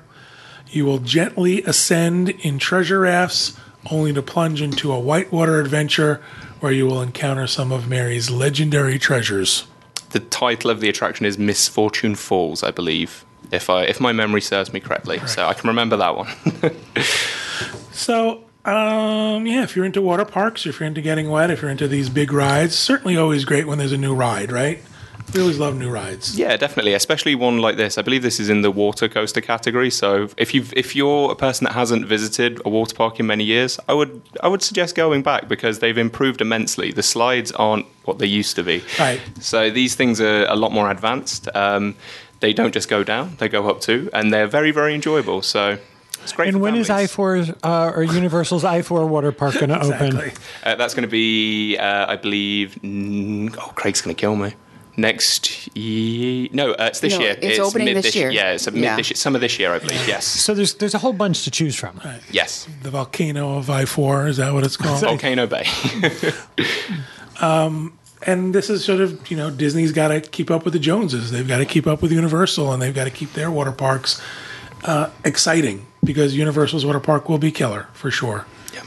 You will gently ascend in treasure rafts, only to plunge into a whitewater adventure where you will encounter some of Mary's legendary treasures. the title of the attraction is Misfortune Falls, I believe, if I if my memory serves me correctly. So I can remember that one. So, um, yeah, if you're into water parks, if you're into getting wet, if you're into these big rides, certainly always great when there's a new ride, right? We always love new rides. Yeah, definitely, especially one like this. I believe this is in the water coaster category. So if you if you're a person that hasn't visited a water park in many years, I would I would suggest going back because they've improved immensely. The slides aren't what they used to be. Right. So these things are a lot more advanced. Um, they don't just go down; they go up too, and they're very very enjoyable. So it's great. and for when is I families. four uh, or Universal's I four water park going to Exactly. open? Uh, that's going to be, uh, I believe. mm, Oh, Craig's going to kill me. Next year? No, uh, it's this No, year. it's opening mid this year. Yeah, it's a mid Yeah. this year, summer this year, I believe. Yes. So there's there's a whole bunch to choose from. Yes. The volcano of I 4, is that what it's called? Volcano Bay. and this is sort of, you know, Disney's got to keep up with the Joneses. They've got to keep up with Universal and they've got to keep their water parks uh, exciting because Universal's water park will be killer for sure.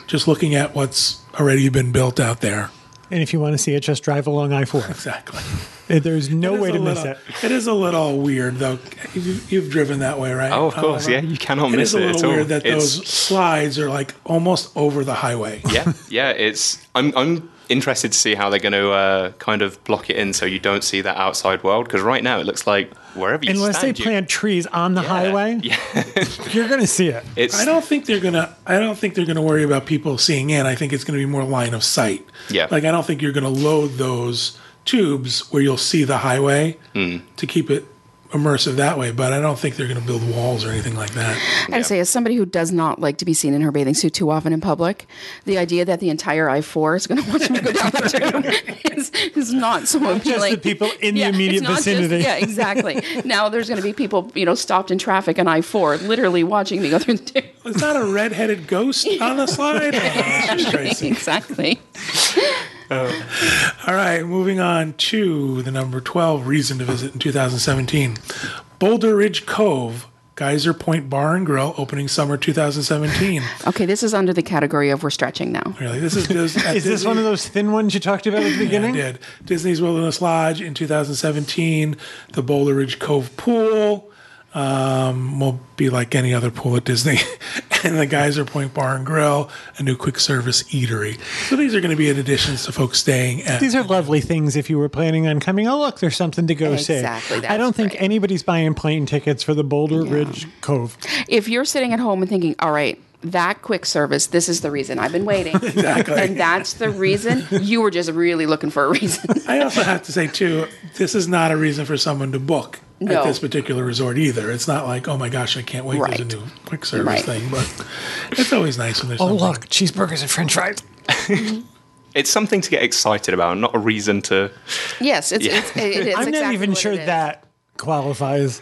Just looking at what's already been built out there. And if you want to see it, just drive along I four. Exactly. Eh, there's no way a to miss it. It is a little weird, though. You've, you've driven that way, right? oh, of course. Oliver? Yeah, you cannot It miss is a it at little all. weird that It's- those slides are like almost over the highway. yeah, yeah. It's. I'm. I'm interested to see how they're going to uh, kind of block it in so you don't see that outside world because right now it looks like wherever you see. Unless they stand, you- plant trees on the Yeah, highway, Yeah. you're going to see it. It's. I don't think they're gonna. I don't think they're gonna worry about people seeing in. I think it's gonna be more line of sight. Yeah. Like I don't think you're gonna load those tubes where you'll see the highway Hmm. to keep it immersive that way. But I don't think they're gonna build walls or anything like that. I gotta say, as somebody who does not like to be seen in her bathing suit too often in public, the idea that the entire I four is going to watch me go down the tube is, is not so Just appealing. the people in the Yeah, it's immediate not just- vicinity. yeah, exactly. now there's going to be people, you know, stopped in traffic on I four, literally watching me go through the tube. It's not a red-headed ghost on the slide. Oh, that's just All right, moving on to the number 12 reason to visit in 2017. Boulder Ridge Cove, Geyser Point Bar and Grill, opening summer 2017. Okay, this is under the category of we're stretching now. Really, this is Dis- at Is this one of those thin ones you talked about at the Yeah, beginning? I did. Disney's Wilderness Lodge in 2017, the Boulder Ridge Cove Pool, um, will be like any other pool at Disney. and the Geyser Point Bar and Grill, a new quick service eatery. So these are going to be in additions to folks staying at. These are lovely things if you were planning on coming. Oh, look, there's something to go see. Exactly, I don't think right. anybody's buying plane tickets for the Boulder Ridge Cove. If you're sitting at home and thinking, all right, that quick service, this is the reason I've been waiting. Exactly. And that's the reason you were just really looking for a reason. I also have to say too, this is not a reason for someone to book No. at this particular resort either. It's not like, oh my gosh, I can't wait. There's a new quick service Right. thing, but it's always nice when there's. Oh, something. look, cheeseburgers and french fries. Mm-hmm. It's something to get excited about, not a reason to. yes, it's, Yeah. it's it is. I'm exactly not even what sure that qualifies.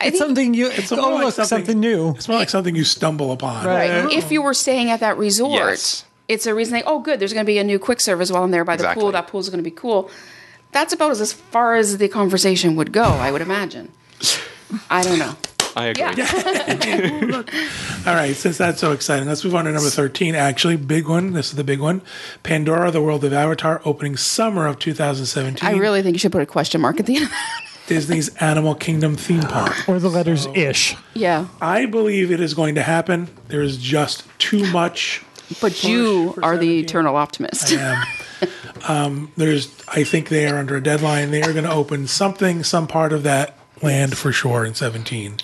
I It's think- something you. It's, more oh, like look, something, new. It's more like something you stumble upon. Right. Right. If you were staying at that resort, Yes. it's a reason. Like, oh, good. There's going to be a new quick service while I'm there by the Exactly. pool. That pool's going to be cool. That's about as far as the conversation would go. I would imagine. I don't know. I agree. Yeah. All right, since that's so exciting, let's move on to number 13. Actually, big one. This is the big one. Pandora, the World of Avatar, opening summer of 2017. I really think you should put a question mark at the end. Of that. Disney's Animal Kingdom theme park. Or the letters ish. yeah, I believe it is going to happen. There is just too much. but you are the 17. eternal optimist. Um, um, there's, I think they are under a deadline. They are going to open something, some part of that land for sure in 17.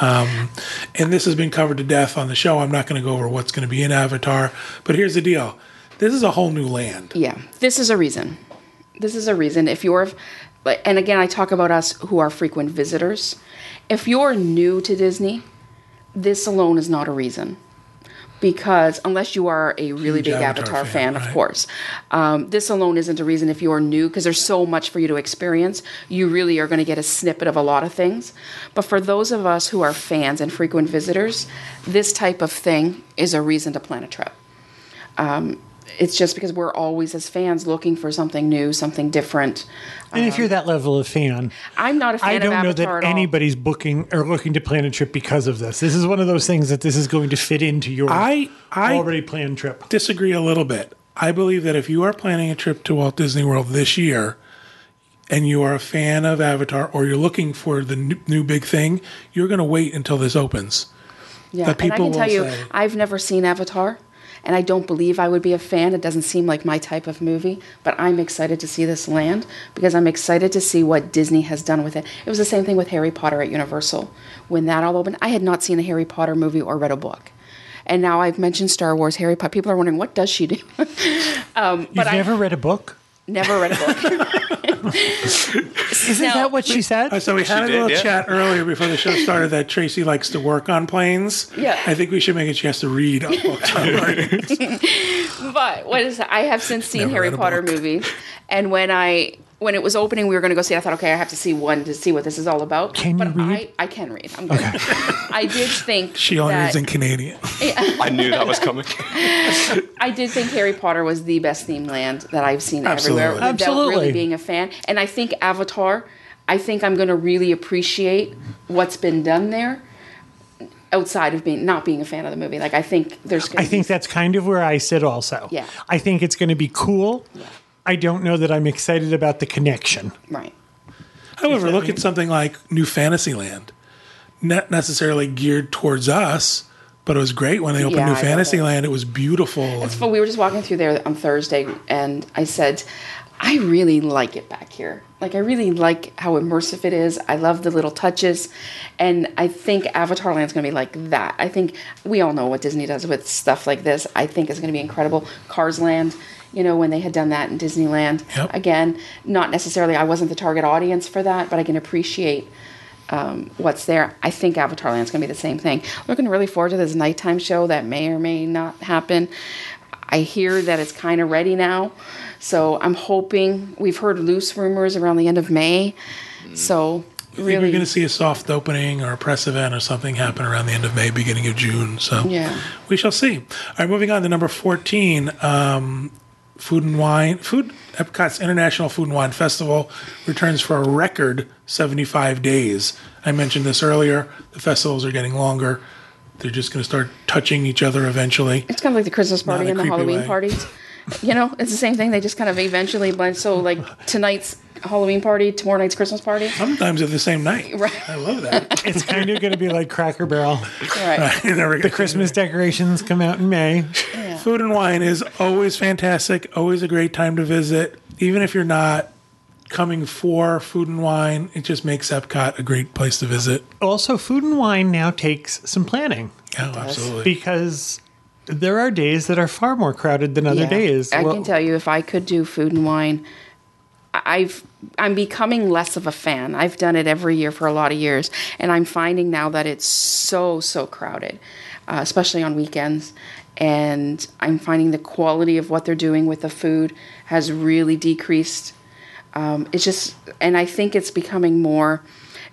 Um, and this has been covered to death on the show. I'm not going to go over what's going to be in Avatar, but here's the deal: this is a whole new land. Yeah, this is a reason. This is a reason. If you're, but and again, I talk about us who are frequent visitors. If you're new to Disney, this alone is not a reason. Because unless you are a really Huge big Avatar Avatar, fan, fan, of course, um, this alone isn't a reason if you're new, because there's so much for you to experience. You really are going to get a snippet of a lot of things. But for those of us who are fans and frequent visitors, this type of thing is a reason to plan a trip it's just because we're always as fans looking for something new, something different. And if um, you're that level of fan, I'm not a fan of Avatar. I don't of know Avatar that anybody's booking or looking to plan a trip because of this. This is one of those things that this is going to fit into your I I already planned trip. disagree a little bit. I believe that if you are planning a trip to Walt Disney World this year, and you are a fan of Avatar, or you're looking for the new, new big thing, you're going to wait until this opens. yeah, that and I people can tell you, say- I've never seen Avatar, and I don't believe I would be a fan. It doesn't seem like my type of movie, but I'm excited to see this land because I'm excited to see what Disney has done with it. It was the same thing with Harry Potter at Universal. When that all opened, I had not seen a Harry Potter movie or read a book. And now I've mentioned Star Wars, Harry Potter. People are wondering, what does she do? um, You've but I never read a book? never read a book. Isn't No. that what she said? Uh, So we had a did, little yeah. chat earlier before the show started that Tracy likes to work on planes. Yeah. I think we should make it she has to read books on planes. But what is I have since seen Never Harry Potter book. movies, and when I when it was opening, we were going to go see it. I thought, okay, I have to see one to see what this is all about. Can you read? I, I can read. I'm good. I did think She only that, reads in Canadian. I knew that was coming. I did think Harry Potter was the best themed land that I've seen Absolutely. everywhere without Absolutely. really being a fan. And I think Avatar, I think I'm going to really appreciate what's been done there outside of being not being a fan of the movie. Like I think there's going I think that's kind of where I sit also. Yeah. I think it's going to be cool. I don't know that I'm excited about the connection. right. However, look at something like New Fantasyland. Not necessarily geared towards us, but it was great when they opened Yeah, New I love it. Fantasyland. It was beautiful. and- But we were just walking through there on Thursday, and I said, I really like it back here. Like, I really like how immersive it is. I love the little touches. And I think Avatar Land's going to be like that. I think we all know what Disney does with stuff like this. I think it's going to be incredible. Cars Land, you know, when they had done that in Disneyland. Yep. Again, not necessarily, I wasn't the target audience for that, but I can appreciate um, what's there. I think Avatar Land's going to be the same thing. Looking really forward to this nighttime show that may or may not happen. I hear that it's kind of ready now, so I'm hoping. We've heard loose rumors around the end of May, so I think we're going to see a soft opening or a press event or something happen around the end of May, beginning of June. So Yeah. we shall see. All right, moving on to number 14. Um, Food and Wine, Food Epcot's International Food and Wine Festival returns for a record 75 days. I mentioned this earlier. The festivals are getting longer. They're just going to start touching each other eventually. it's kind of like the Christmas party and the Halloween way. parties. You know, it's the same thing. They just kind of eventually blend. So, like tonight's Halloween party, tomorrow night's Christmas party. Sometimes at the same night. Right. I love that. It's kind of going to be like Cracker Barrel. Right. You never The to- Christmas decorations come out in May. Food and wine is always fantastic, always a great time to visit. Even if you're not coming for food and wine, it just makes Epcot a great place to visit. Also, Food and Wine now takes some planning Yeah, absolutely. because there are days that are far more crowded than other Yeah. days. I Well, can tell you, if I could do food and wine, I've I'm becoming less of a fan. I've done it every year for a lot of years, and I'm finding now that it's so so crowded, uh, especially on weekends. And I'm finding the quality of what they're doing with the food has really decreased. Um, it's just, and I think it's becoming more.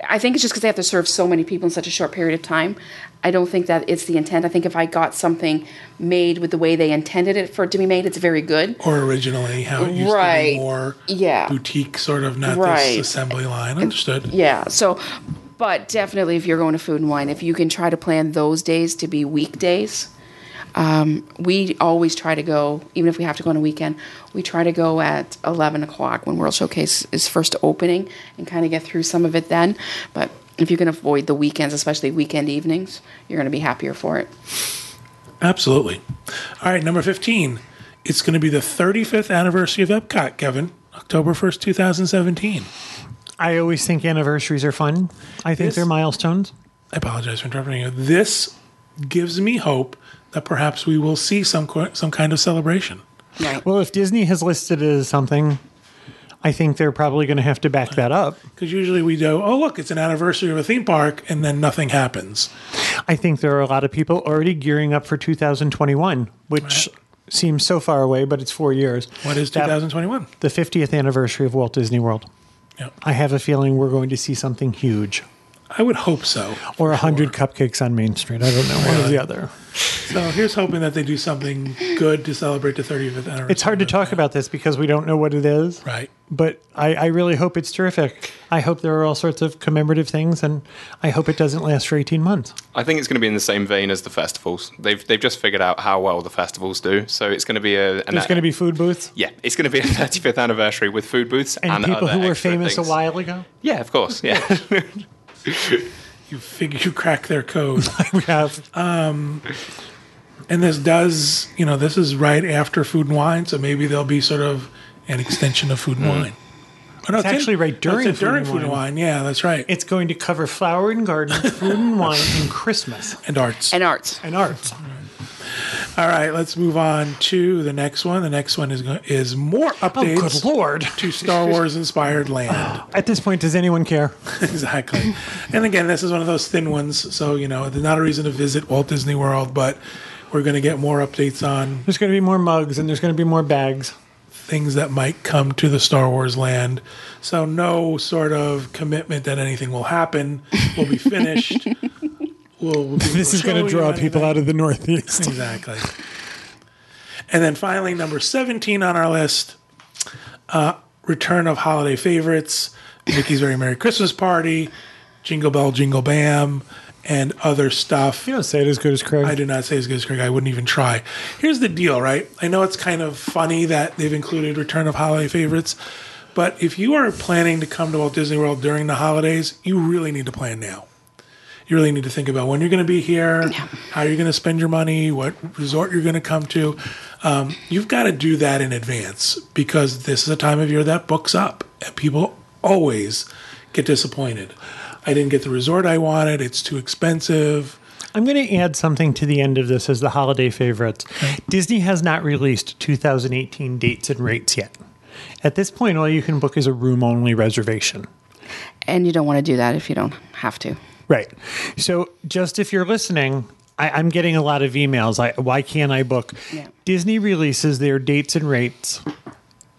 I think it's just because they have to serve so many people in such a short period of time. I don't think that it's the intent. I think if I got something made with the way they intended it for it to be made, it's very good. or originally, how it used to Right. be more Yeah. boutique, sort of, not Right. this assembly line. Understood. Yeah. So, but definitely, if you're going to Food and Wine, if you can try to plan those days to be weekdays, um, we always try to go, even if we have to go on a weekend, we try to go at 11 o'clock when World Showcase is first opening and kind of get through some of it then. But if you can avoid the weekends, especially weekend evenings, you're going to be happier for it. Absolutely. All right, number 15. It's going to be the 35th anniversary of Epcot, Kevin, October 1st, 2017. I always think anniversaries are fun. I think This- they're milestones. I apologize for interrupting you. This gives me hope that perhaps we will see some some kind of celebration. Right. Well, if Disney has listed it as something, I think they're probably going to have to back that up. Because usually we go, oh, look, it's an anniversary of a theme park, and then nothing happens. I think there are a lot of people already gearing up for 2021, which seems so far away, but it's four years. What is That- 2021? The 50th anniversary of Walt Disney World. Yep. I have a feeling we're going to see something huge. I would hope so. Or a 100 cupcakes on Main Street. I don't know. One or the other. So here's hoping that they do something good to celebrate the 35th anniversary. It's hard to talk about this because we don't know what it is. Right. But I, I really hope it's terrific. I hope there are all sorts of commemorative things, and I hope it doesn't last for 18 months. I think it's going to be in the same vein as the festivals. They've they've just figured out how well the festivals do. So it's going to be a an, There's going to be food booths yeah, it's going to be a 35th anniversary with food booths and, and, people other who were famous things. a while ago. Yeah, of course. Yeah, You figure you crack their code. We have um, and this does, you know, this is right after Food and Wine, so maybe there'll be sort of an extension of Food and mm-hmm. Wine. Oh, no, It's actually right no, during it's Food during and Food and Wine. Wine. Yeah, that's right. it's going to cover flower and garden, food and wine, and Christmas and arts. And arts. and arts. All right, let's move on to the next one. The next one is is more Oh, updates good lord! to Star Wars inspired land. At this point, does anyone care? exactly. And again, this is one of those thin ones, so you know, there's not a reason to visit Walt Disney World, but we're going to get more updates on There's going to be more mugs and there's going to be more bags. things that might come to the Star Wars land. So no sort of commitment that anything will happen. We'll be finished. we'll, This is going to draw people out of the Northeast. Exactly. And then finally, number 17 on our list uh, Return of Holiday Favorites, Mickey's Very Merry Christmas Party, Jingle Bell, Jingle Bam, and other stuff. You don't say it as good as Craig. I do not say as good as Craig. I wouldn't even try. Here's the deal, right? I know it's kind of funny that they've included Return of Holiday Favorites, but if you are planning to come to Walt Disney World during the holidays, you really need to plan now. You really need to think about when you're going to be here, how you're going to spend your money, what resort you're going to come to. Um, you've got to do that in advance because this is a time of year that books up, and people always get disappointed. I didn't get the resort I wanted. It's too expensive. I'm going to add something to the end of this as the holiday favorites. Disney has not released 2018 dates and rates yet. At this point, all you can book is a room only reservation. And you don't want to do that if you don't have to. Right. So, just if you're listening, I, I'm getting a lot of emails. I, why can't I book? Yeah. Disney releases their dates and rates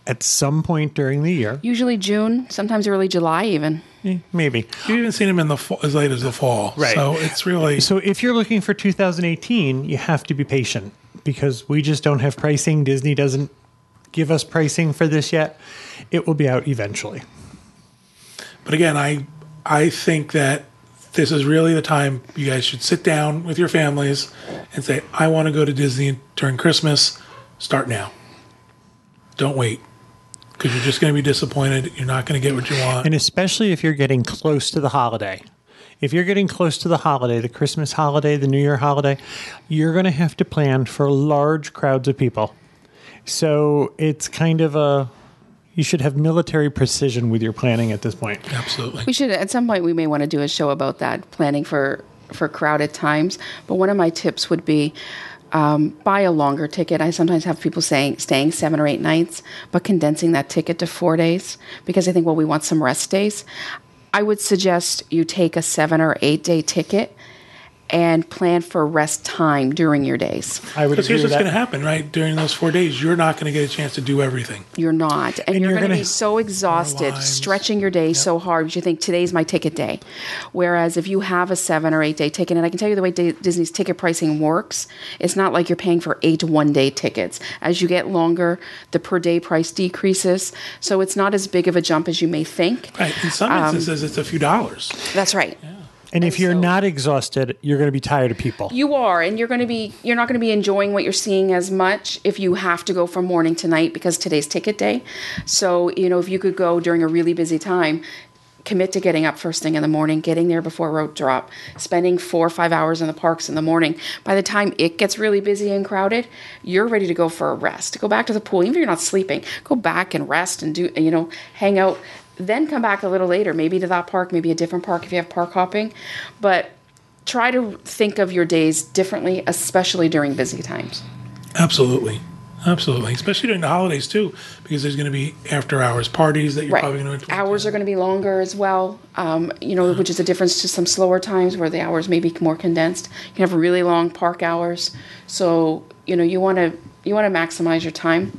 at some point during the year. Usually June, sometimes early July, even. Eh, maybe. You've even seen them in the fall, as late as the fall. Right. So it's really So, if you're looking for 2018, you have to be patient because we just don't have pricing. Disney doesn't give us pricing for this yet. It will be out eventually. But again, I I think that this is really the time you guys should sit down with your families and say, I want to go to Disney during Christmas. Start now. Don't wait. because you're just going to be disappointed. You're not going to get what you want. And especially if you're getting close to the holiday. If you're getting close to the holiday, the Christmas holiday, the New Year holiday, you're going to have to plan for large crowds of people. So it's kind of a, you should have military precision with your planning at this point. Absolutely. We should at some point we may want to do a show about that planning for for crowded times. But one of my tips would be um, buy a longer ticket. I sometimes have people saying staying seven or eight nights, but condensing that ticket to four days because I think well we want some rest days. I would suggest you take a seven or eight day ticket and plan for rest time during your days. I would Because agree here's what's going to happen, right? During those four days, you're not going to get a chance to do everything. You're not. And, you're, you're going to be so exhausted, stretching your day so hard because you think today's my ticket day. Whereas if you have a seven or eight day ticket, and I can tell you the way Di- Disney's ticket pricing works, it's not like you're paying for eight one day tickets. As you get longer, the per day price decreases. So it's not as big of a jump as you may think. Right. In some Um, instances, it's a few dollars. That's right. And if And you're so- not exhausted, you're going to be tired of people. You are, and you're going to be. You're not going to be enjoying what you're seeing as much if you have to go from morning to night because today's ticket day. So you know, if you could go during a really busy time, commit to getting up first thing in the morning, getting there before road drop, spending four or five hours in the parks in the morning. By the time it gets really busy and crowded, you're ready to go for a rest. Go back to the pool, even if you're not sleeping. Go back and rest and do. You know, hang out. Then come back a little later, maybe to that park, maybe a different park if you have park hopping, but try to think of your days differently, especially during busy times. Absolutely. Absolutely. Especially during the holidays, too, because there's going to be after hours parties that you're Right. probably going to Hours are going to be longer as well, um, you know, which is a difference to some slower times where the hours may be more condensed. You can have really long park hours. So, you know, you want to you want to maximize your time.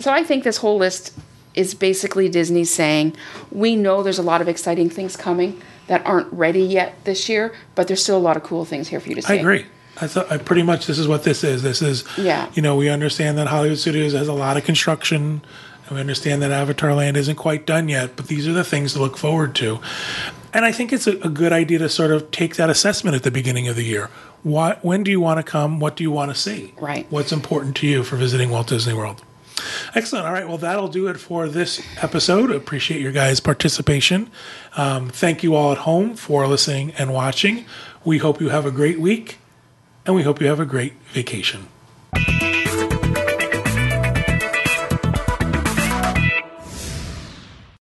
So I think this whole list is basically Disney saying, we know there's a lot of exciting things coming that aren't ready yet this year, but there's still a lot of cool things here for you to see. I agree. I thought I pretty much this is what this is. This is, Yeah. you know, we understand that Hollywood Studios has a lot of construction, and we understand that Avatar Land isn't quite done yet. But these are the things to look forward to, and I think it's a, a good idea to sort of take that assessment at the beginning of the year. What, when do you want to come? What do you want to see? Right. What's important to you for visiting Walt Disney World? Excellent. All right. Well, that'll do it for this episode. Appreciate your guys' participation. Um, thank you all at home for listening and watching. We hope you have a great week and we hope you have a great vacation.